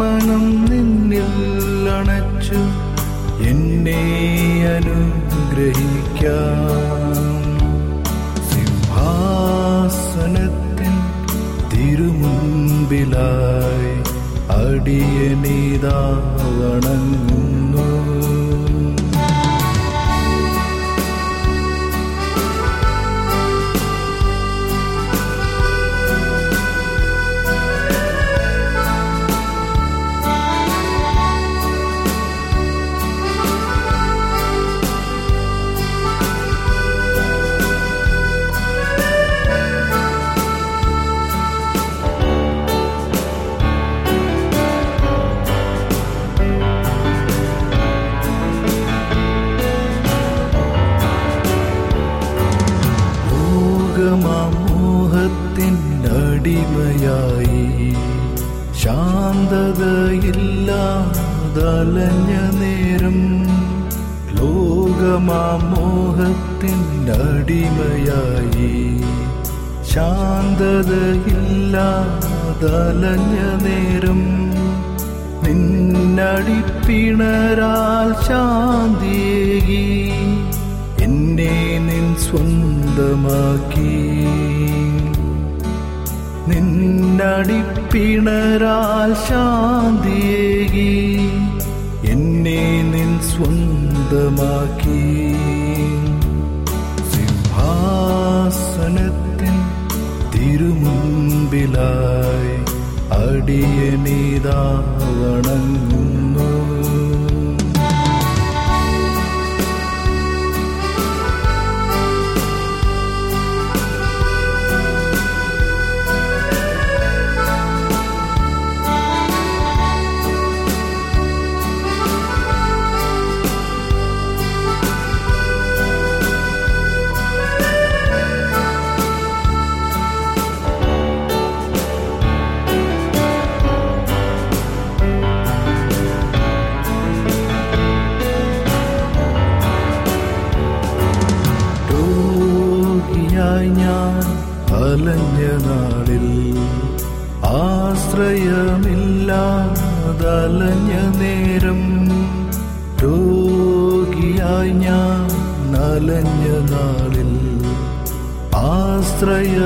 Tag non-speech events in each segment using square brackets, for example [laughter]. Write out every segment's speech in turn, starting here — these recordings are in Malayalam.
മനം നിന്നിൽ അണച്ചു എന്നെ അനുഗ്രഹിക്കാം. ശാന്തതയില്ലാതലഞ്ഞ നേരം നിന്നടിപ്പിണരാൽ ശാന്തിയേകി എന്നെ നിൻ സ്വന്തമാക്കി. നിന്നടിപ്പിണരാൽ ശാന്തിയേകി എന്നെ നിൻ സ്വന്തമാക്കി. തിരുമുൻപിലായി അടിയനിതാ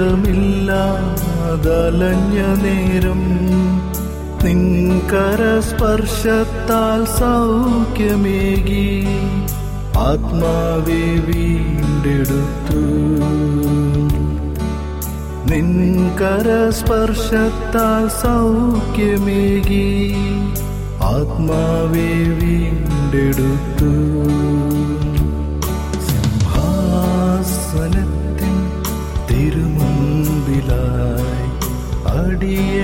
ആശ്രയമില്ലാതലഞ്ഞ നേരം നിൻകരസ്പർശത്താൽ സൗഖ്യമേകി ആത്മാവെ വീണ്ടെടുത്തു. നിൻകരസ്പർശത്താൽ സൗഖ്യമേകി ആത്മാവെ വീണ്ടെടുത്തു.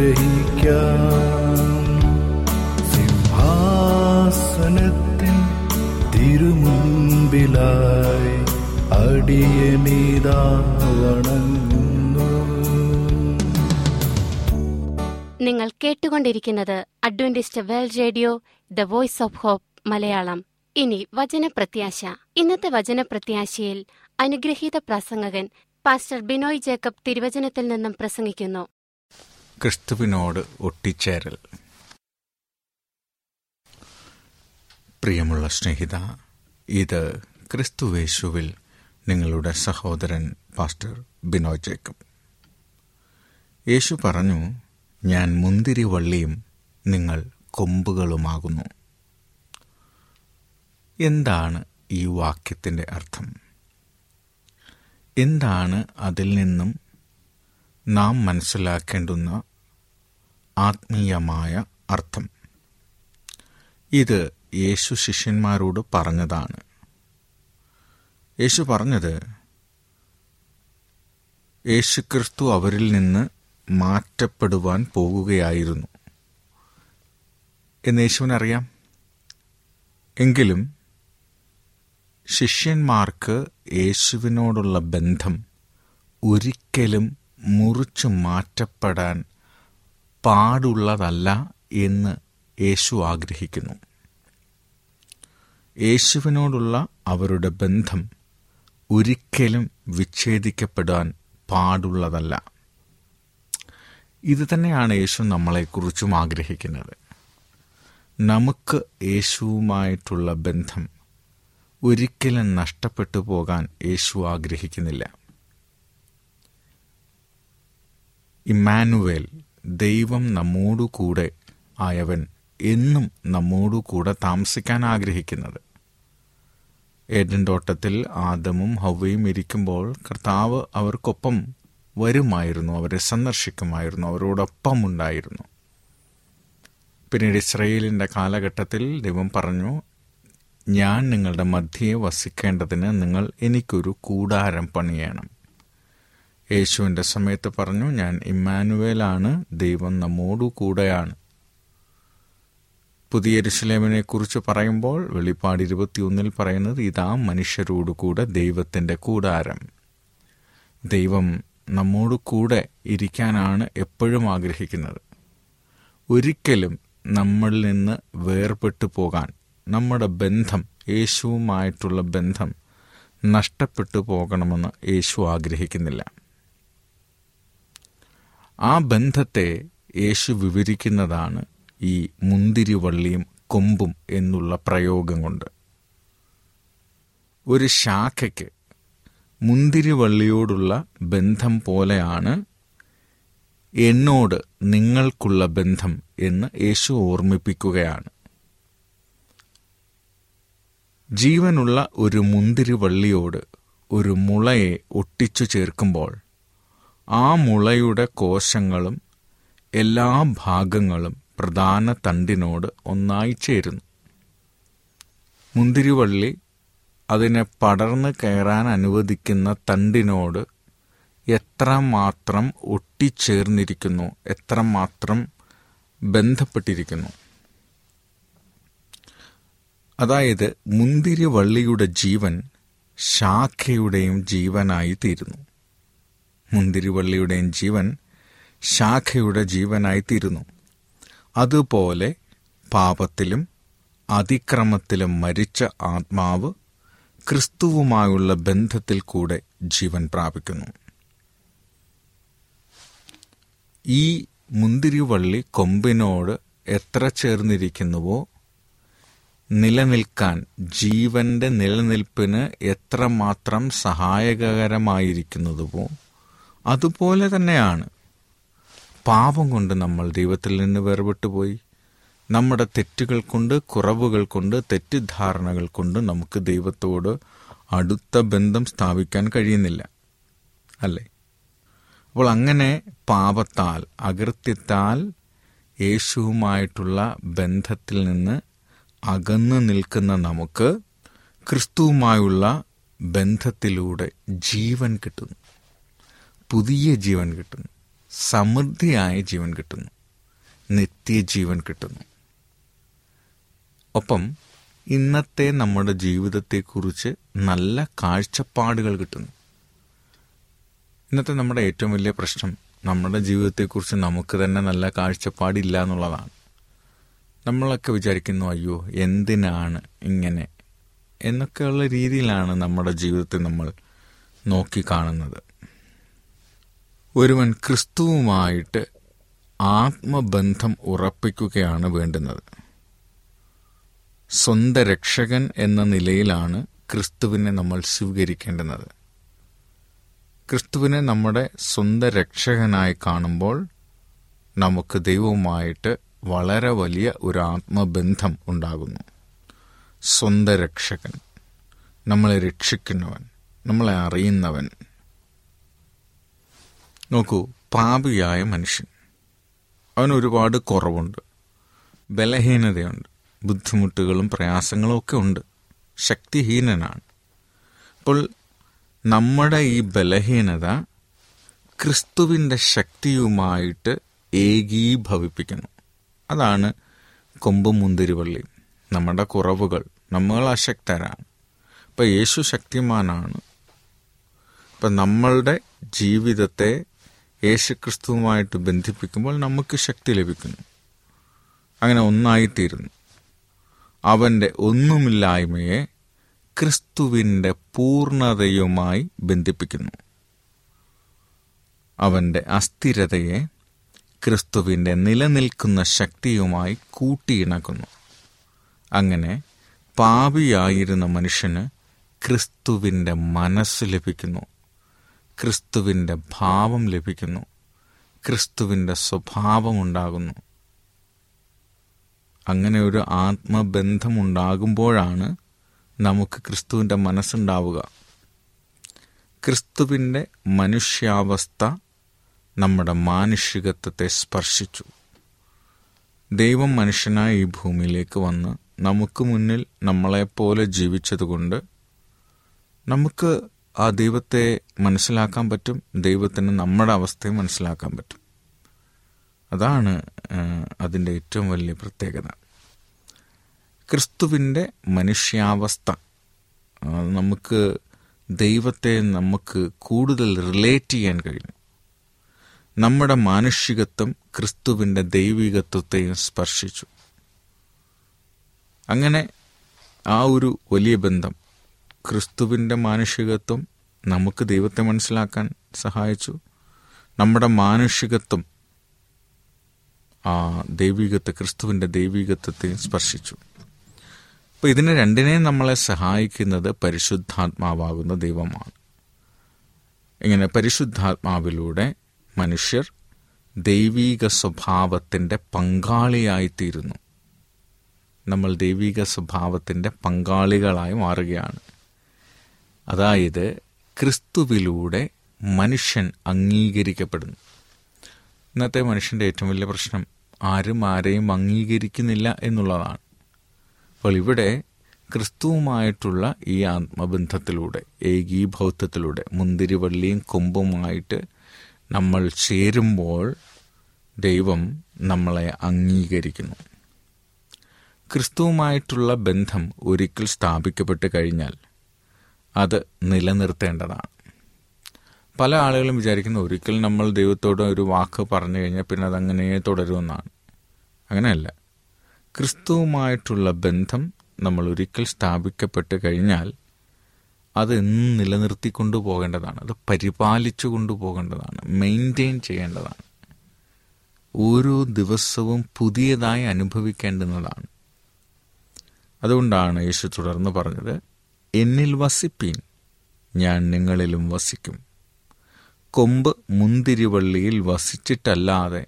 അനുഗ്രഹിക്കാം സിംഹാസനത്തിൽ തിരുമുമ്പിലായി വണങ്ങുന്നു. നിങ്ങൾ കേട്ടുകൊണ്ടിരിക്കുന്നത് Adventist world radio the voice of hope Malayalam. ഇനി വചനപ്രത്യാശ. ഇന്നത്തെ വചനപ്രത്യാശയിൽ അനുഗ്രഹീത പ്രസംഗകൻ പാസ്റ്റർ ബിനോയ് ജേക്കബ് തിരുവചനത്തിൽ നിന്നും പ്രസംഗിക്കുന്നു. ക്രിസ്തുവിനോട് ഒട്ടിച്ചേരൽ. പ്രിയമുള്ള സ്നേഹിത ഇത് ക്രിസ്തുവേശുവിൽ നിങ്ങളുടെ സഹോദരൻ പാസ്റ്റർ ബിനോയ് ജേക്കബ്. യേശു പറഞ്ഞു ഞാൻ മുന്തിരി വള്ളിയും നിങ്ങൾ കൊമ്പുകളുമാകുന്നു. എന്താണ് ഈ വാക്യത്തിന്റെ അർത്ഥം? എന്താണ് അതിൽ നിന്നും നാം മനസ്സിലാക്കേണ്ടുന്ന ആത്മീയമായ അർത്ഥം. ഇത് യേശു ശിഷ്യന്മാരോട് പറഞ്ഞതാണ്. യേശു പറഞ്ഞത് യേശുക്രിസ്തു അവരിൽ നിന്ന് മാറ്റപ്പെടുവാൻ പോകുകയായിരുന്നു. എന്ന് യേശുവിനറിയാം. എങ്കിലും ശിഷ്യന്മാർക്ക് യേശുവിനോടുള്ള ബന്ധം ഒരിക്കലും മുറിച്ചു മാറ്റപ്പെടാൻ പാടുള്ളതല്ല എന്ന് യേശു ആഗ്രഹിക്കുന്നു. യേശുവിനോടുള്ള അവരുടെ ബന്ധം ഒരിക്കലും വിച്ഛേദിക്കപ്പെടാൻ പാടുള്ളതല്ല. ഇത് തന്നെയാണ് യേശു നമ്മളെക്കുറിച്ചും ആഗ്രഹിക്കുന്നത്. നമുക്ക് യേശുവുമായിട്ടുള്ള ബന്ധം ഒരിക്കലും നഷ്ടപ്പെട്ടു പോകാൻ യേശു ആഗ്രഹിക്കുന്നില്ല. ഇമ്മാനുവേൽ ദൈവം നമ്മോടുകൂടെ ആയവൻ എന്നും നമ്മോടുകൂടെ താമസിക്കാൻ ആഗ്രഹിക്കുന്നത്. ഏഡൻ തോട്ടത്തിൽ ആദമും ഹവയും ഇരിക്കുമ്പോൾ കർത്താവ് അവർക്കൊപ്പം വരുമായിരുന്നു അവരെ സന്ദർശിക്കുമായിരുന്നു അവരോടൊപ്പം ഉണ്ടായിരുന്നു പിന്നീട് ഇസ്രയേലിന്റെ കാലഘട്ടത്തിൽ ദൈവം പറഞ്ഞു ഞാൻ നിങ്ങളുടെ മധ്യയെ വസിക്കേണ്ടതിന് നിങ്ങൾ എനിക്കൊരു കൂടാരം പണിയണം. യേശുവിന്റെ സമയത്ത് പറഞ്ഞു ഞാൻ ഇമ്മാനുവേലാണ് ദൈവം നമ്മോടു കൂടെയാണ്. പുതിയ ഋഷലേമിനെക്കുറിച്ച് കുറിച്ച് പറയുമ്പോൾ വെളിപ്പാട് ഇരുപത്തിയൊന്നിൽ പറയുന്നത് ഇതാ മനുഷ്യരോടു കൂടെ ദൈവത്തിന്റെ കൂടാരം. ദൈവം നമ്മോടു കൂടെ ഇരിക്കാനാണ് എപ്പോഴും ആഗ്രഹിക്കുന്നത്. ഒരിക്കലും നമ്മളിൽ നിന്ന് വേർപെട്ടു പോകാൻ നമ്മുടെ ബന്ധം യേശുവുമായിട്ടുള്ള ബന്ധം നഷ്ടപ്പെട്ടു പോകണമെന്ന് യേശു ആഗ്രഹിക്കുന്നില്ല. ആ ബന്ധത്തെ യേശു വിവരിക്കുന്നതാണ് ഈ മുന്തിരിവള്ളിയും കൊമ്പും എന്നുള്ള പ്രയോഗം കൊണ്ട്. ഒരു ശാഖയ്ക്ക് മുന്തിരിവള്ളിയോടുള്ള ബന്ധം പോലെയാണ് എന്നോട് നിങ്ങൾക്കുള്ള ബന്ധം എന്ന് യേശു ഓർമ്മിപ്പിക്കുകയാണ്. ജീവനുള്ള ഒരു മുന്തിരിവള്ളിയോട് ഒരു മുളയെ ഒട്ടിച്ചു ചേർക്കുമ്പോൾ ആ മുളയുടെ കോശങ്ങളും എല്ലാ ഭാഗങ്ങളും പ്രധാന തണ്ടിനോട് ഒന്നായി ചേരുന്നു. മുന്തിരിവള്ളി അതിനെ പടർന്ന് കയറാൻ അനുവദിക്കുന്ന തണ്ടിനോട് എത്രമാത്രം ഒട്ടിച്ചേർന്നിരിക്കുന്നു എത്രമാത്രം ബന്ധപ്പെട്ടിരിക്കുന്നു. അതായത് മുന്തിരിവള്ളിയുടെ ജീവൻ ശാഖയുടെയും ജീവനായി തീരുന്നു. മുന്തിരിവള്ളിയുടെയും ജീവൻ ശാഖയുടെ ജീവനായിത്തീരുന്നു. അതുപോലെ പാപത്തിലും അതിക്രമത്തിലും മരിച്ച ആത്മാവ് ക്രിസ്തുവുമായുള്ള ബന്ധത്തിൽ കൂടെ ജീവൻ പ്രാപിക്കുന്നു. ഈ മുന്തിരിവള്ളി കൊമ്പിനോട് എത്ര ചേർന്നിരിക്കുന്നുവോ നിലനിൽക്കാൻ ജീവന്റെ നിലനിൽപ്പിന് എത്രമാത്രം സഹായകരമായിരിക്കുന്നതുവോ അതുപോലെ തന്നെയാണ്. പാപം കൊണ്ട് നമ്മൾ ദൈവത്തിൽ നിന്ന് വേർപെട്ടു പോയി നമ്മുടെ തെറ്റുകൾ കൊണ്ട് കുറവുകൾ കൊണ്ട് തെറ്റിദ്ധാരണകൾ കൊണ്ട് നമുക്ക് ദൈവത്തോട് അടുത്ത ബന്ധം സ്ഥാപിക്കാൻ കഴിയുന്നില്ല. അല്ലേ? അപ്പോൾ അങ്ങനെ പാപത്താൽ അകൃത്യത്താൽ യേശുവുമായിട്ടുള്ള ബന്ധത്തിൽ നിന്ന് അകന്നു നിൽക്കുന്ന നമുക്ക് ക്രിസ്തുവുമായുള്ള ബന്ധത്തിലൂടെ ജീവൻ കിട്ടുന്നു. പുതിയ ജീവൻ കിട്ടുന്നു. സമൃദ്ധിയായ ജീവൻ കിട്ടുന്നു. നിത്യജീവൻ കിട്ടുന്നു. ഒപ്പം ഇന്നത്തെ നമ്മുടെ ജീവിതത്തെക്കുറിച്ച് നല്ല കാഴ്ചപ്പാടുകൾ കിട്ടുന്നു. ഇന്നത്തെ നമ്മുടെ ഏറ്റവും വലിയ പ്രശ്നം നമ്മുടെ ജീവിതത്തെക്കുറിച്ച് നമുക്ക് തന്നെ നല്ല കാഴ്ചപ്പാടില്ല എന്നുള്ളതാണ്. നമ്മളൊക്കെ വിചാരിക്കുന്നു അയ്യോ എന്തിനാണ് ഇങ്ങനെ? എന്നൊക്കെയുള്ള രീതിയിലാണ് നമ്മുടെ ജീവിതത്തെ നമ്മൾ നോക്കിക്കാണുന്നത് ഒരുവൻ ക്രിസ്തുവുമായിട്ട് ആത്മബന്ധം ഉറപ്പിക്കുകയാണ് വേണ്ടുന്നത്. സ്വന്തം രക്ഷകൻ എന്ന നിലയിലാണ് ക്രിസ്തുവിനെ നമ്മൾ സ്വീകരിക്കേണ്ടുന്നത്. ക്രിസ്തുവിനെ നമ്മുടെ സ്വന്തം രക്ഷകനായി കാണുമ്പോൾ നമുക്ക് ദൈവവുമായിട്ട് വളരെ വലിയ ഒരു ആത്മബന്ധം ഉണ്ടാകുന്നു. സ്വന്തം രക്ഷകൻ നമ്മളെ രക്ഷിക്കുന്നവൻ. നമ്മളെ അറിയുന്നവൻ. നോക്കൂ പാപിയായ മനുഷ്യൻ. അവന് ഒരുപാട് കുറവുണ്ട്. ബലഹീനതയുണ്ട്. ബുദ്ധിമുട്ടുകളും പ്രയാസങ്ങളും ഒക്കെ ഉണ്ട്. ശക്തിഹീനനാണ്. അപ്പോൾ നമ്മുടെ ഈ ബലഹീനത ക്രിസ്തുവിന്റെ ശക്തിയുമായിട്ട് ഏകീഭവിപ്പിക്കുന്നു. അതാണ് കൊമ്പും മുന്തിരിവള്ളി നമ്മുടെ കുറവുകൾ നമ്മൾ അശക്തരാണ്. ഇപ്പം യേശു ശക്തിമാനാണ്. ഇപ്പം നമ്മളുടെ ജീവിതത്തെ യേശുക്രിസ്തുവുമായിട്ട് ബന്ധിപ്പിക്കുമ്പോൾ നമുക്ക് ശക്തി ലഭിക്കുന്നു. അങ്ങനെ ഒന്നായിത്തീരുന്നു. അവന്റെ ഒന്നുമില്ലായ്മയെ ക്രിസ്തുവിന്റെ പൂർണതയുമായി ബന്ധിപ്പിക്കുന്നു. അവന്റെ അസ്ഥിരതയെ ക്രിസ്തുവിന്റെ നിലനിൽക്കുന്ന ശക്തിയുമായി കൂട്ടിയിണക്കുന്നു. അങ്ങനെ പാപിയായിരുന്ന മനുഷ്യന് ക്രിസ്തുവിന്റെ മനസ്സ് ലഭിക്കുന്നു. ക്രിസ്തുവിന്റെ ഭാവം ലഭിക്കുന്നു. ക്രിസ്തുവിന്റെ സ്വഭാവമുണ്ടാകുന്നു അങ്ങനെ ഒരു ആത്മബന്ധമുണ്ടാകുമ്പോഴാണ് നമുക്ക് ക്രിസ്തുവിന്റെ മനസ്സുണ്ടാവുക. ക്രിസ്തുവിന്റെ മനുഷ്യാവസ്ഥ നമ്മുടെ മാനുഷികത്വത്തെ സ്പർശിച്ചു. ദൈവം മനുഷ്യനായ ഈ ഭൂമിയിലേക്ക് വന്ന് നമുക്ക് മുന്നിൽ നമ്മളെപ്പോലെ ജീവിച്ചതുകൊണ്ട് നമുക്ക് ആ ദൈവത്തെ മനസ്സിലാക്കാൻ പറ്റും ദൈവത്തിന് നമ്മുടെ അവസ്ഥയെ മനസ്സിലാക്കാൻ പറ്റും. അതാണ് അതിന്റെ ഏറ്റവും വലിയ പ്രത്യേകത. ക്രിസ്തുവിന്റെ മനുഷ്യാവസ്ഥ നമുക്ക് ദൈവത്തെ നമുക്ക് കൂടുതൽ റിലേറ്റ് ചെയ്യാൻ കഴിയും. നമ്മുടെ മാനുഷികത്വം ക്രിസ്തുവിന്റെ ദൈവികത്വത്തെയും സ്പർശിച്ചു. അങ്ങനെ ആ ഒരു വലിയ ബന്ധം ക്രിസ്തുവിന്റെ മാനുഷികത്വം നമുക്ക് ദൈവത്തെ മനസ്സിലാക്കാൻ സഹായിച്ചു. നമ്മുടെ മാനുഷികത്വം ആ ദൈവികത്വ ക്രിസ്തുവിന്റെ ദൈവികത്വത്തെ സ്പർശിച്ചു. അപ്പോൾ ഇതിനെ രണ്ടിനെയും നമ്മളെ സഹായിക്കുന്നത് പരിശുദ്ധാത്മാവാകുന്ന ദൈവമാണ്. ഇങ്ങനെ പരിശുദ്ധാത്മാവിലൂടെ മനുഷ്യർ ദൈവീക സ്വഭാവത്തിന്റെ പങ്കാളിയായിത്തീരുന്നു. നമ്മൾ ദൈവിക സ്വഭാവത്തിന്റെ പങ്കാളികളായി മാറുകയാണ്. അതായത് ക്രിസ്തുവിലൂടെ മനുഷ്യൻ അംഗീകരിക്കപ്പെടുന്നു. ഇന്നത്തെ മനുഷ്യന്റെ ഏറ്റവും വലിയ പ്രശ്നം ആരും ആരെയും അംഗീകരിക്കുന്നില്ല എന്നുള്ളതാണ്. അപ്പോൾ ഇവിടെ ക്രിസ്തുവുമായിട്ടുള്ള ഈ ആത്മബന്ധത്തിലൂടെ ഏകീഭൗത്വത്തിലൂടെ മുന്തിരിവള്ളിയും കൊമ്പുമായിട്ട് നമ്മൾ ചേരുമ്പോൾ ദൈവം നമ്മളെ അംഗീകരിക്കുന്നു. ക്രിസ്തുവുമായിട്ടുള്ള ബന്ധം ഒരിക്കൽ സ്ഥാപിക്കപ്പെട്ട് കഴിഞ്ഞാൽ അത് നിലനിർത്തേണ്ടതാണ്. പല ആളുകളും വിചാരിക്കുന്ന ഒരിക്കൽ നമ്മൾ ദൈവത്തോട് ഒരു വാക്ക് പറഞ്ഞു കഴിഞ്ഞാൽ പിന്നെ അതങ്ങനെ തുടരുമെന്നാണ്. അങ്ങനെയല്ല. ക്രിസ്തുവുമായിട്ടുള്ള ബന്ധം നമ്മൾ ഒരിക്കൽ സ്ഥാപിക്കപ്പെട്ട് കഴിഞ്ഞാൽ അത് എന്നും നിലനിർത്തിക്കൊണ്ടു പോകേണ്ടതാണ്. അത് പരിപാലിച്ചു കൊണ്ടുപോകേണ്ടതാണ് മെയിന്റെയിൻ ചെയ്യേണ്ടതാണ്. ഓരോ ദിവസവും പുതിയതായി അനുഭവിക്കേണ്ടുന്നതാണ്. അതുകൊണ്ടാണ് യേശു തുടർന്ന് പറഞ്ഞത് എന്നിൽ വസിപ്പീൻ. ഞാൻ നിങ്ങളിലും വസിക്കും. കൊമ്പ് മുന്തിരിവള്ളിയിൽ വസിച്ചിട്ടല്ലാതെ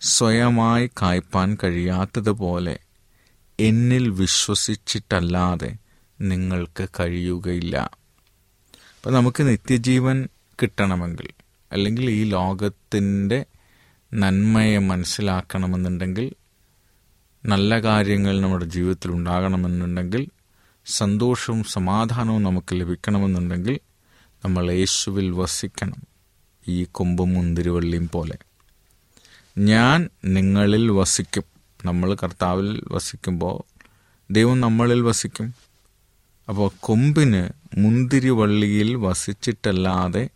സ്വയമായി കായ്പാൻ കഴിയാത്തതുപോലെ എന്നിൽ വിശ്വസിച്ചിട്ടല്ലാതെ നിങ്ങൾക്ക് കഴിയുകയില്ല. അപ്പം നമുക്ക് നിത്യജീവൻ കിട്ടണമെങ്കിൽ അല്ലെങ്കിൽ ഈ ലോകത്തിന്റെ നന്മയെ മനസ്സിലാക്കണമെന്നുണ്ടെങ്കിൽ നല്ല കാര്യങ്ങൾ നമ്മുടെ ജീവിതത്തിൽ ഉണ്ടാകണമെന്നുണ്ടെങ്കിൽ സന്തോഷവും സമാധാനവും നമുക്ക് ലഭിക്കണമെന്നുണ്ടെങ്കിൽ നമ്മൾ യേശുവിൽ വസിക്കണം. ഈ കൊമ്പും മുന്തിരിവള്ളിയും പോലെ. ഞാൻ നിങ്ങളിൽ വസിക്കും. നമ്മൾ കർത്താവിൽ വസിക്കുമ്പോൾ ദൈവം നമ്മളിൽ വസിക്കും. അപ്പോൾ കൊമ്പിന് മുന്തിരിവള്ളിയിൽ വസിച്ചിട്ടല്ലാതെ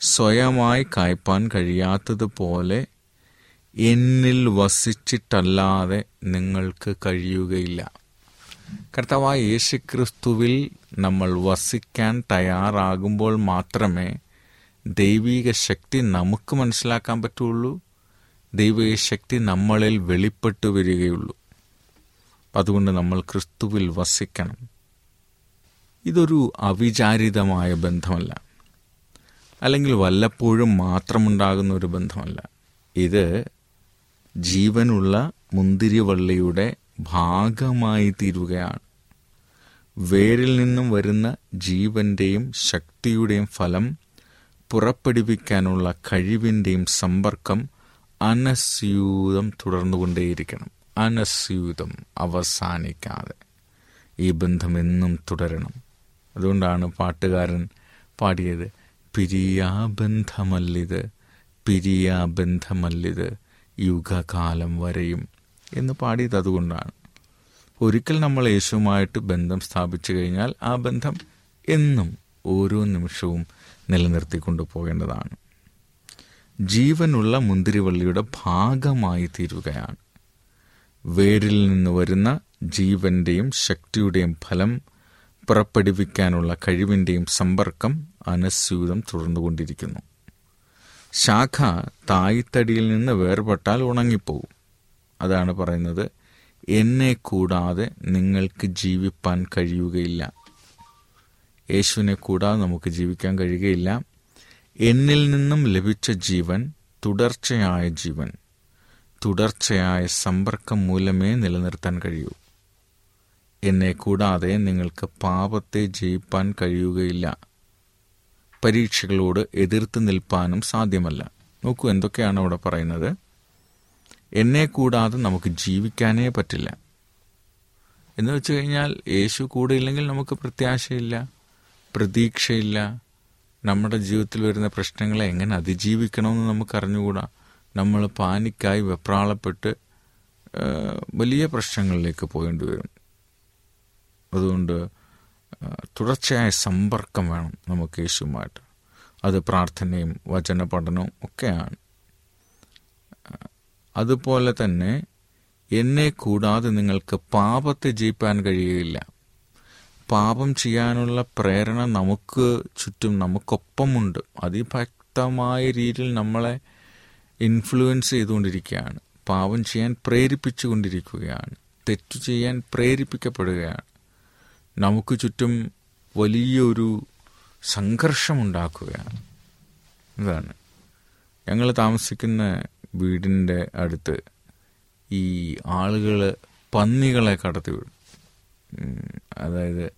സ്വയമായി കായ്പാൻ കഴിയാത്തതുപോലെ എന്നിൽ വസിച്ചിട്ടല്ലാതെ നിങ്ങൾക്ക് കഴിയുകയില്ല. കർത്താവായ യേശുക്രിസ്തുവിൽ നമ്മൾ വസിക്കാൻ തയ്യാറാകുമ്പോൾ മാത്രമേ ദൈവിക ശക്തി നമുക്ക് മനസ്സിലാക്കാൻ പറ്റുള്ളൂ. ദൈവിക ശക്തി നമ്മളിൽ വെളിപ്പെട്ടു വരികയുള്ളൂ. അതുകൊണ്ട് നമ്മൾ ക്രിസ്തുവിൽ വസിക്കണം. ഇതൊരു അവിചാരിതമായ ബന്ധമല്ല. അല്ലെങ്കിൽ വല്ലപ്പോഴും മാത്രമുണ്ടാകുന്ന ഒരു ബന്ധമല്ല. ഇത് ജീവനുള്ള മുന്തിരിവള്ളിയുടെ ഭാഗമായി തീരുകയാണ്. വേരിൽ നിന്നും വരുന്ന ജീവന്റെയും ശക്തിയുടെയും ഫലം പുറപ്പെടുവിക്കാനുള്ള കഴിവിന്റെയും സമ്പർക്കം അനസ്യൂതം തുടർന്നുകൊണ്ടേയിരിക്കണം. അനസ്യൂതം അവസാനിക്കാതെ. ഈ ബന്ധം എന്നും തുടരണം. അതുകൊണ്ടാണ് പാട്ടുകാരൻ പാടിയത് പിരിയാബന്ധമല്ലിത് പിരിയാബന്ധമല്ലിത് യുഗകാലം വരെയും എന്ന് പാടിയത് അതുകൊണ്ടാണ്. ഒരിക്കൽ നമ്മൾ യേശുവുമായിട്ട് ബന്ധം സ്ഥാപിച്ചു കഴിഞ്ഞാൽ ആ ബന്ധം എന്നും ഓരോ നിമിഷവും നിലനിർത്തിക്കൊണ്ടു പോകേണ്ടതാണ്. ജീവനുള്ള മുന്തിരിവള്ളിയുടെ ഭാഗമായി തീരുകയാണ്. വേരിൽ നിന്ന് വരുന്ന ജീവന്റെയും ശക്തിയുടെയും ഫലം പുറപ്പെടുവിക്കാനുള്ള കഴിവിന്റെയും സമ്പർക്കം അനസ്യൂതം തുടർന്നുകൊണ്ടിരിക്കുന്നു. ശാഖ തായ്തടിയിൽ നിന്ന് വേർപെട്ടാൽ ഉണങ്ങിപ്പോകും അതാണ് പറയുന്നത് എന്നെ കൂടാതെ നിങ്ങൾക്ക് ജീവിപ്പാൻ കഴിയുകയില്ല. യേശുവിനെ കൂടാതെ നമുക്ക് ജീവിക്കാൻ കഴിയുകയില്ല. എന്നിൽ നിന്നും ലഭിച്ച ജീവൻ തുടർച്ചയായ ജീവൻ. തുടർച്ചയായ സമ്പർക്കം മൂലമേ നിലനിർത്താൻ കഴിയൂ. എന്നെ കൂടാതെ നിങ്ങൾക്ക് പാപത്തെ ജയിപ്പാൻ കഴിയുകയില്ല. പരീക്ഷകളോട് എതിർത്ത് നിൽപ്പാനും സാധ്യമല്ല. നോക്കൂ എന്തൊക്കെയാണ് അവിടെ പറയുന്നത്? എന്നെ കൂടാതെ നമുക്ക് ജീവിക്കാനേ പറ്റില്ല. എന്ന് വെച്ച് കഴിഞ്ഞാൽ യേശു കൂടെ ഇല്ലെങ്കിൽ നമുക്ക് പ്രത്യാശയില്ല പ്രതീക്ഷയില്ല. നമ്മുടെ ജീവിതത്തിൽ വരുന്ന പ്രശ്നങ്ങളെ എങ്ങനെ അതിജീവിക്കണമെന്ന് നമുക്ക് അറിഞ്ഞുകൂടാ നമ്മൾ പാനിക്കായി വെപ്രാളപ്പെട്ട് വലിയ പ്രശ്നങ്ങളിലേക്ക് പോകേണ്ടി വരും. അതുകൊണ്ട് തുടർച്ചയായ സമ്പർക്കം വേണം നമുക്ക് യേശുമായിട്ട് അത് പ്രാർത്ഥനയും വചന പഠനവും ഒക്കെയാണ്. അതുപോലെ തന്നെ എന്നെ കൂടാതെ നിങ്ങൾക്ക് പാപത്തെ ജയിപ്പാൻ കഴിയുകയില്ല. പാപം ചെയ്യാനുള്ള പ്രേരണ നമുക്ക് ചുറ്റും നമുക്കൊപ്പമുണ്ട്. അതിഭക്തമായ രീതിയിൽ നമ്മളെ ഇൻഫ്ലുവൻസ് ചെയ്തുകൊണ്ടിരിക്കുകയാണ്. പാപം ചെയ്യാൻ പ്രേരിപ്പിച്ചുകൊണ്ടിരിക്കുകയാണ്. തെറ്റു ചെയ്യാൻ പ്രേരിപ്പിക്കപ്പെടുകയാണ്. നമുക്ക് ചുറ്റും വലിയൊരു സംഘർഷമുണ്ടാക്കുകയാണ്. ഇതാണ്. ഞങ്ങൾ താമസിക്കുന്ന വീടിന്റെ അടുത്ത് ഈ ആളുകൾ പന്നികളെ കടത്തി വിടും അതായത്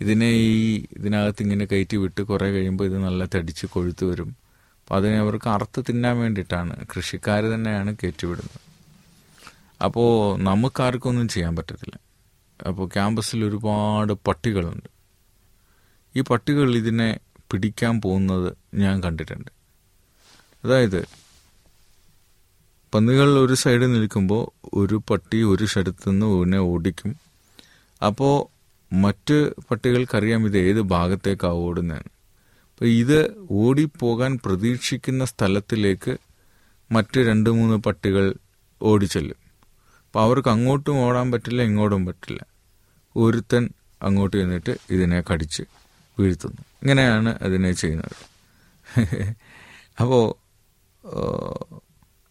ഇതിനെ ഈ ഇതിനകത്ത് ഇങ്ങനെ കയറ്റി വിട്ട് കുറേ കഴിയുമ്പോൾ ഇത് നല്ല തടിച്ച് കൊഴുത്ത് വരും. അപ്പോൾ അതിനെ അവർക്ക് അറുത്ത് തിന്നാൻ വേണ്ടിയിട്ടാണ്. കൃഷിക്കാർ തന്നെയാണ് കയറ്റിവിടുന്നത്. അപ്പോൾ നമുക്കാർക്കൊന്നും ചെയ്യാൻ പറ്റത്തില്ല. അപ്പോൾ ക്യാമ്പസിൽ ഒരുപാട് പട്ടികളുണ്ട്. ഈ പട്ടികൾ ഇതിനെ പിടിക്കാൻ പോകുന്നത് ഞാൻ കണ്ടിട്ടുണ്ട്. അതായത് പന്നികൾ ഒരു സൈഡിൽ നിൽക്കുമ്പോൾ ഒരു പട്ടി ഒരു സ്ഥലത്ത് നിന്ന് ഓടിക്കും. അപ്പോൾ മറ്റ് പട്ടികൾക്കറിയാം ഇത് ഏത് ഭാഗത്തേക്കാണ് ഓടുന്നതാണ് അപ്പോൾ ഇത് ഓടിപ്പോകാൻ പ്രതീക്ഷിക്കുന്ന സ്ഥലത്തിലേക്ക് മറ്റ് രണ്ട് മൂന്ന് പട്ടികൾ ഓടിച്ചെല്ലും. അപ്പോൾ അവർക്ക് അങ്ങോട്ടും ഓടാൻ പറ്റില്ല ഇങ്ങോട്ടും പറ്റില്ല. ഒരുത്തൻ അങ്ങോട്ട് ചെന്നിട്ട് ഇതിനെ കടിച്ച് വീഴ്ത്തുന്നു. ഇങ്ങനെയാണ് അതിനെ ചെയ്യുന്നത്. [laughs] അപ്പോൾ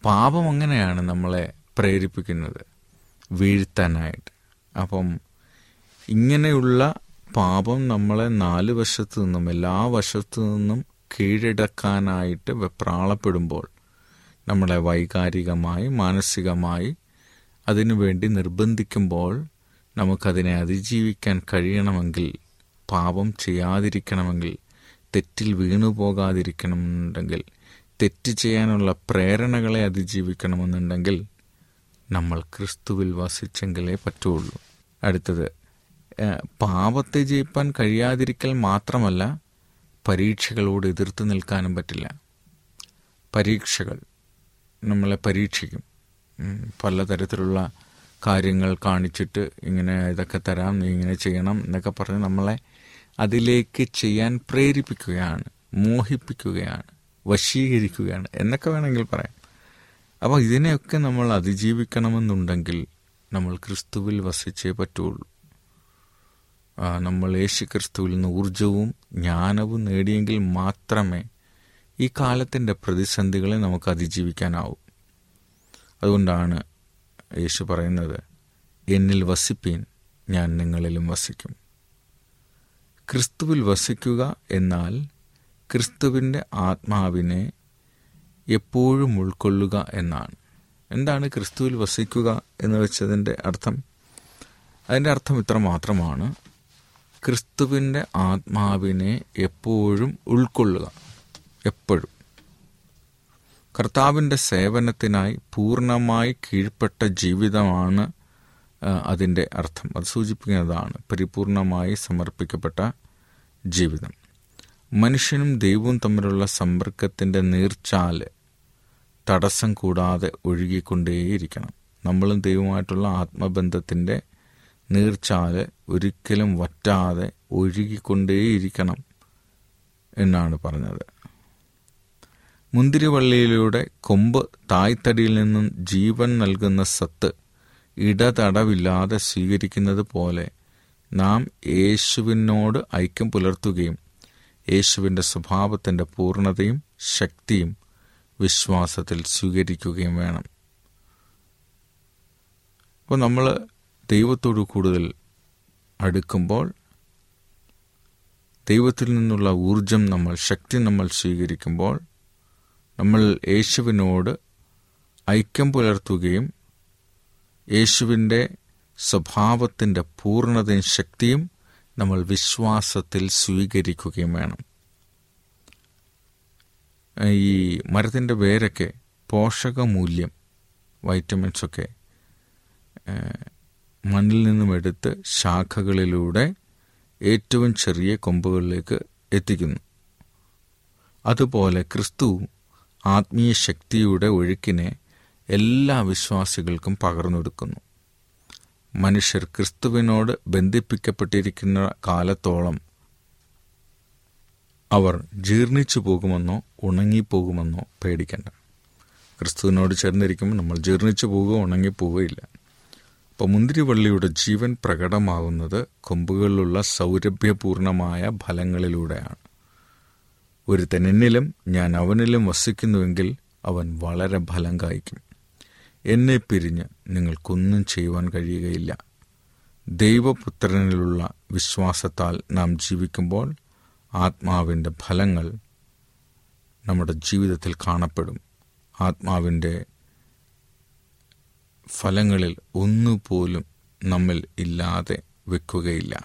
പാപം അങ്ങനെയാണ് നമ്മളെ പ്രേരിപ്പിക്കുന്നത്. വീഴ്ത്താനായിട്ട്. അപ്പം ഇങ്ങനെയുള്ള പാപം നമ്മളെ നാല് വശത്തു നിന്നും എല്ലാ വശത്തു നിന്നും കീഴടക്കാനായിട്ട് വെപ്രാളപ്പെടുമ്പോൾ നമ്മളെ വൈകാരികമായി മാനസികമായി അതിനുവേണ്ടി നിർബന്ധിക്കുമ്പോൾ നമുക്കതിനെ അതിജീവിക്കാൻ കഴിയണമെങ്കിൽ പാപം ചെയ്യാതിരിക്കണമെങ്കിൽ തെറ്റിൽ വീണു പോകാതിരിക്കണമെന്നുണ്ടെങ്കിൽ തെറ്റ് ചെയ്യാനുള്ള പ്രേരണകളെ അതിജീവിക്കണമെന്നുണ്ടെങ്കിൽ നമ്മൾ ക്രിസ്തുവിൽ വസിച്ചെങ്കിലേ പറ്റുള്ളൂ. അടുത്തത് പാപത്തെ ജയിപ്പാൻ കഴിയാതിരിക്കൽ മാത്രമല്ല പരീക്ഷകളോട് എതിർത്ത് നിൽക്കാനും പറ്റില്ല. പരീക്ഷകൾ നമ്മളെ പരീക്ഷിക്കും. പലതരത്തിലുള്ള കാര്യങ്ങൾ കാണിച്ചിട്ട് ഇങ്ങനെ ഇതൊക്കെ തരാം നീ ഇങ്ങനെ ചെയ്യണം എന്നൊക്കെ പറഞ്ഞ് നമ്മളെ അതിലേക്ക് ചെയ്യാൻ പ്രേരിപ്പിക്കുകയാണ് മോഹിപ്പിക്കുകയാണ്. വശീകരിക്കുകയാണ്. എന്നൊക്കെ വേണമെങ്കിൽ പറയാം. അപ്പോൾ ഇതിനെയൊക്കെ നമ്മൾ അതിജീവിക്കണമെന്നുണ്ടെങ്കിൽ നമ്മൾ ക്രിസ്തുവിൽ വസിച്ചേ പറ്റുള്ളൂ. നമ്മൾ യേശു ക്രിസ്തുവിൽ നിന്ന് ഊർജവും ജ്ഞാനവും നേടിയെങ്കിൽ മാത്രമേ ഈ കാലത്തിന്റെ പ്രതിസന്ധികളെ നമുക്ക് അതിജീവിക്കാനാവൂ. അതുകൊണ്ടാണ് യേശു പറയുന്നത് എന്നിൽ വസിപ്പീൻ ഞാൻ നിങ്ങളിലും വസിക്കും. ക്രിസ്തുവിൽ വസിക്കുക എന്നാൽ ക്രിസ്തുവിന്റെ ആത്മാവിനെ എപ്പോഴും ഉൾക്കൊള്ളുക എന്നാണ്. എന്താണ് ക്രിസ്തുവിൽ വസിക്കുക എന്ന് വെച്ചതിന്റെ അർത്ഥം? അതിന്റെ അർത്ഥം ഇത്ര മാത്രമാണ്. ക്രിസ്തുവിന്റെ ആത്മാവിനെ എപ്പോഴും ഉൾക്കൊള്ളുക. എപ്പോഴും. കർത്താവിന്റെ സേവനത്തിനായി പൂർണമായി കീഴ്പ്പെട്ട ജീവിതമാണ് അതിന്റെ അർത്ഥം. അത് സൂചിപ്പിക്കുന്നതാണ് പരിപൂർണമായി സമർപ്പിക്കപ്പെട്ട ജീവിതം. മനുഷ്യനും ദൈവവും തമ്മിലുള്ള സമ്പർക്കത്തിന്റെ നീർച്ചാൽ തടസ്സം കൂടാതെ ഒഴുകിക്കൊണ്ടേയിരിക്കണം. നമ്മളും ദൈവമായിട്ടുള്ള ആത്മബന്ധത്തിന്റെ നീർച്ചാൽ ഒരിക്കലും വറ്റാതെ ഒഴുകിക്കൊണ്ടേയിരിക്കണം എന്നാണ് പറഞ്ഞത്. മുന്തിരിവള്ളിയിലൂടെ കൊമ്പ് തായ്തടിയിൽ നിന്നും ജീവൻ നൽകുന്ന സത്ത് ഇടതടവില്ലാതെ സ്വീകരിക്കുന്നത് പോലെ നാം യേശുവിനോട് ഐക്യം പുലർത്തുകയും യേശുവിന്റെ സ്വഭാവത്തിന്റെ പൂർണതയും ശക്തിയും വിശ്വാസത്തിൽ സ്വീകരിക്കുകയും വേണം. അപ്പോൾ നമ്മൾ ദൈവത്തോട് കൂടുതൽ അടുക്കുമ്പോൾ ദൈവത്തിൽ നിന്നുള്ള ഊർജം നമ്മൾ ശക്തി നമ്മൾ സ്വീകരിക്കുമ്പോൾ നമ്മൾ യേശുവിനോട് ഐക്യം പുലർത്തുകയും യേശുവിന്റെ സ്വഭാവത്തിന്റെ പൂർണതയും ശക്തിയും നമ്മൾ വിശ്വാസത്തിൽ സ്വീകരിക്കുകയും വേണം. ഈ മരത്തിന്റെ വേരൊക്കെ പോഷകമൂല്യം വൈറ്റമിൻസൊക്കെ മണ്ണിൽ നിന്നും എടുത്ത് ശാഖകളിലൂടെ ഏറ്റവും ചെറിയ കൊമ്പുകളിലേക്ക് എത്തിക്കുന്നു. അതുപോലെ ക്രിസ്തു ആത്മീയ ശക്തിയുടെ ഒഴുക്കിനെ എല്ലാ വിശ്വാസികൾക്കും പകർന്നെടുക്കുന്നു മനുഷ്യർ ക്രിസ്തുവിനോട് ബന്ധിപ്പിക്കപ്പെട്ടിരിക്കുന്ന കാലത്തോളം അവർ ജീർണിച്ചു പോകുമെന്നോ ഉണങ്ങിപ്പോകുമെന്നോ പേടിക്കണ്ട. ക്രിസ്തുവിനോട് ചേർന്നിരിക്കുമ്പോൾ നമ്മൾ ജീർണിച്ചു പോവുകയോ ഉണങ്ങിപ്പോവുകയില്ല അപ്പോൾ മുന്തിരിവള്ളിയുടെ ജീവൻ പ്രകടമാകുന്നത് കൊമ്പുകളിലുള്ള സൗരഭ്യപൂർണമായ ഫലങ്ങളിലൂടെയാണ്. ഒരുത്തൻ എന്നിലും ഞാൻ അവനിലും വസിക്കുന്നുവെങ്കിൽ അവൻ വളരെ ഫലം കായ്ക്കും. എന്നെ പിരിഞ്ഞ് നിങ്ങൾക്കൊന്നും ചെയ്യുവാൻ കഴിയുകയില്ല. ദൈവപുത്രനിലുള്ള വിശ്വാസത്താൽ നാം ജീവിക്കുമ്പോൾ ആത്മാവിന്റെ ഫലങ്ങൾ നമ്മുടെ ജീവിതത്തിൽ കാണപ്പെടും. ആത്മാവിന്റെ ഫലങ്ങളിൽ ഒന്നുപോലും നമ്മിൽ ഇല്ലാതെ വെക്കുകയില്ല.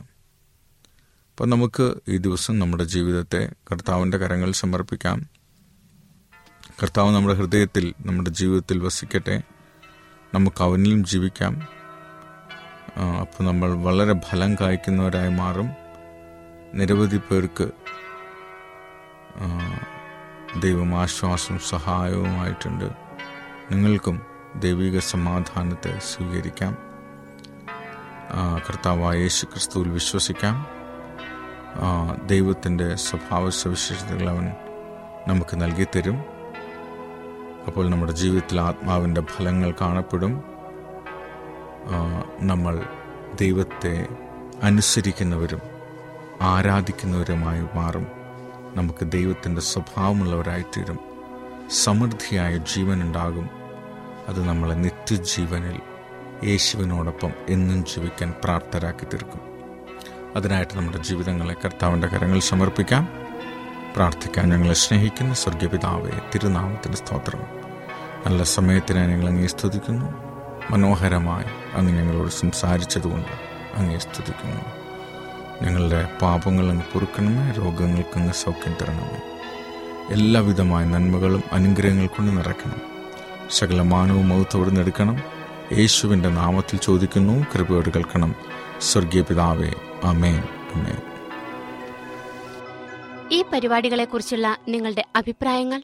അപ്പം നമുക്ക് ഈ ദിവസം നമ്മുടെ ജീവിതത്തെ കർത്താവിന്റെ കരങ്ങൾ സമർപ്പിക്കാം. കർത്താവ് നമ്മുടെ ഹൃദയത്തിൽ നമ്മുടെ ജീവിതത്തിൽ വസിക്കട്ടെ. നമുക്ക് അവനിലും ജീവിക്കാം അപ്പോൾ നമ്മൾ വളരെ ഫലം കായ്ക്കുന്നവരായി മാറും. നിരവധി പേർക്ക് ദൈവം ആശ്വാസവും സഹായവുമായിട്ടുണ്ട്. നിങ്ങൾക്കും ദൈവിക സമാധാനത്തെ സ്വീകരിക്കാം. കർത്താവായ യേശു ക്രിസ്തുവിൽ വിശ്വസിക്കാം. ദൈവത്തിന്റെ സ്വഭാവ സവിശേഷതകൾ അവൻ നമുക്ക് നൽകിത്തരും. അപ്പോൾ നമ്മുടെ ജീവിതത്തിൽ ആത്മാവിന്റെ ഫലങ്ങൾ കാണപ്പെടും. നമ്മൾ ദൈവത്തെ അനുസരിക്കുന്നവരും ആരാധിക്കുന്നവരുമായി മാറും. നമുക്ക് ദൈവത്തിന്റെ സ്വഭാവമുള്ളവരായിത്തീരും. സമൃദ്ധിയായ ജീവനുണ്ടാകും. അത് നമ്മളെ നിത്യജീവനിൽ യേശുവിനോടൊപ്പം എന്നും ജീവിക്കാൻ പ്രാപ്തരാക്കി തീർക്കും. അതിനായിട്ട് നമ്മുടെ ജീവിതങ്ങളെ കർത്താവിന്റെ കരങ്ങൾ സമർപ്പിക്കാം. പ്രാർത്ഥിക്കാൻ ഞങ്ങളെ സ്നേഹിക്കുന്ന സ്വർഗപിതാവെ തിരുനാമത്തിന്റെ സ്തോത്രം. നല്ല സമയത്തിനായി ഞങ്ങൾ അങ്ങേ സ്തുതിക്കുന്നു. മനോഹരമായി അങ്ങ് ഞങ്ങളോട് സംസാരിച്ചതുകൊണ്ട് അങ്ങേ സ്തുതിക്കുന്നു. ഞങ്ങളുടെ പാപങ്ങൾ അങ്ങ് പൊറുക്കണമേ രോഗങ്ങൾക്ക് അങ്ങ് സൗഖ്യം തരണമേ. എല്ലാവിധമായ നന്മകളും അനുഗ്രഹങ്ങൾ കൊണ്ട് നിറയ്ക്കണം. സകല മാനവും മൗത്തോട് നെടുക്കണം യേശുവിന്റെ നാമത്തിൽ ചോദിക്കുന്നു കൃപയോട് കേൾക്കണം. സ്വർഗീയ പിതാവേ അമേൻ അമേൻ ഈ പരിപാടികളെക്കുറിച്ചുള്ള നിങ്ങളുടെ അഭിപ്രായങ്ങൾ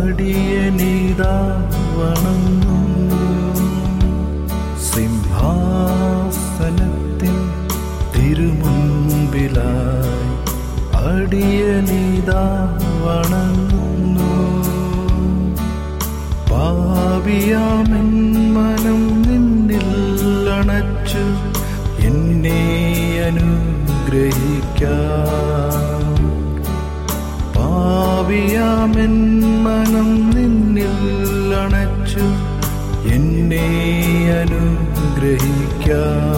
അടിയനിതാ വണങ്ങുന്നു. വണങ്ങുന്നു. മനം നിന്നിൽ അണച്ചു എന്നെ അനുഗ്രഹിക്കാം അനുഗ്രഹിക്കാം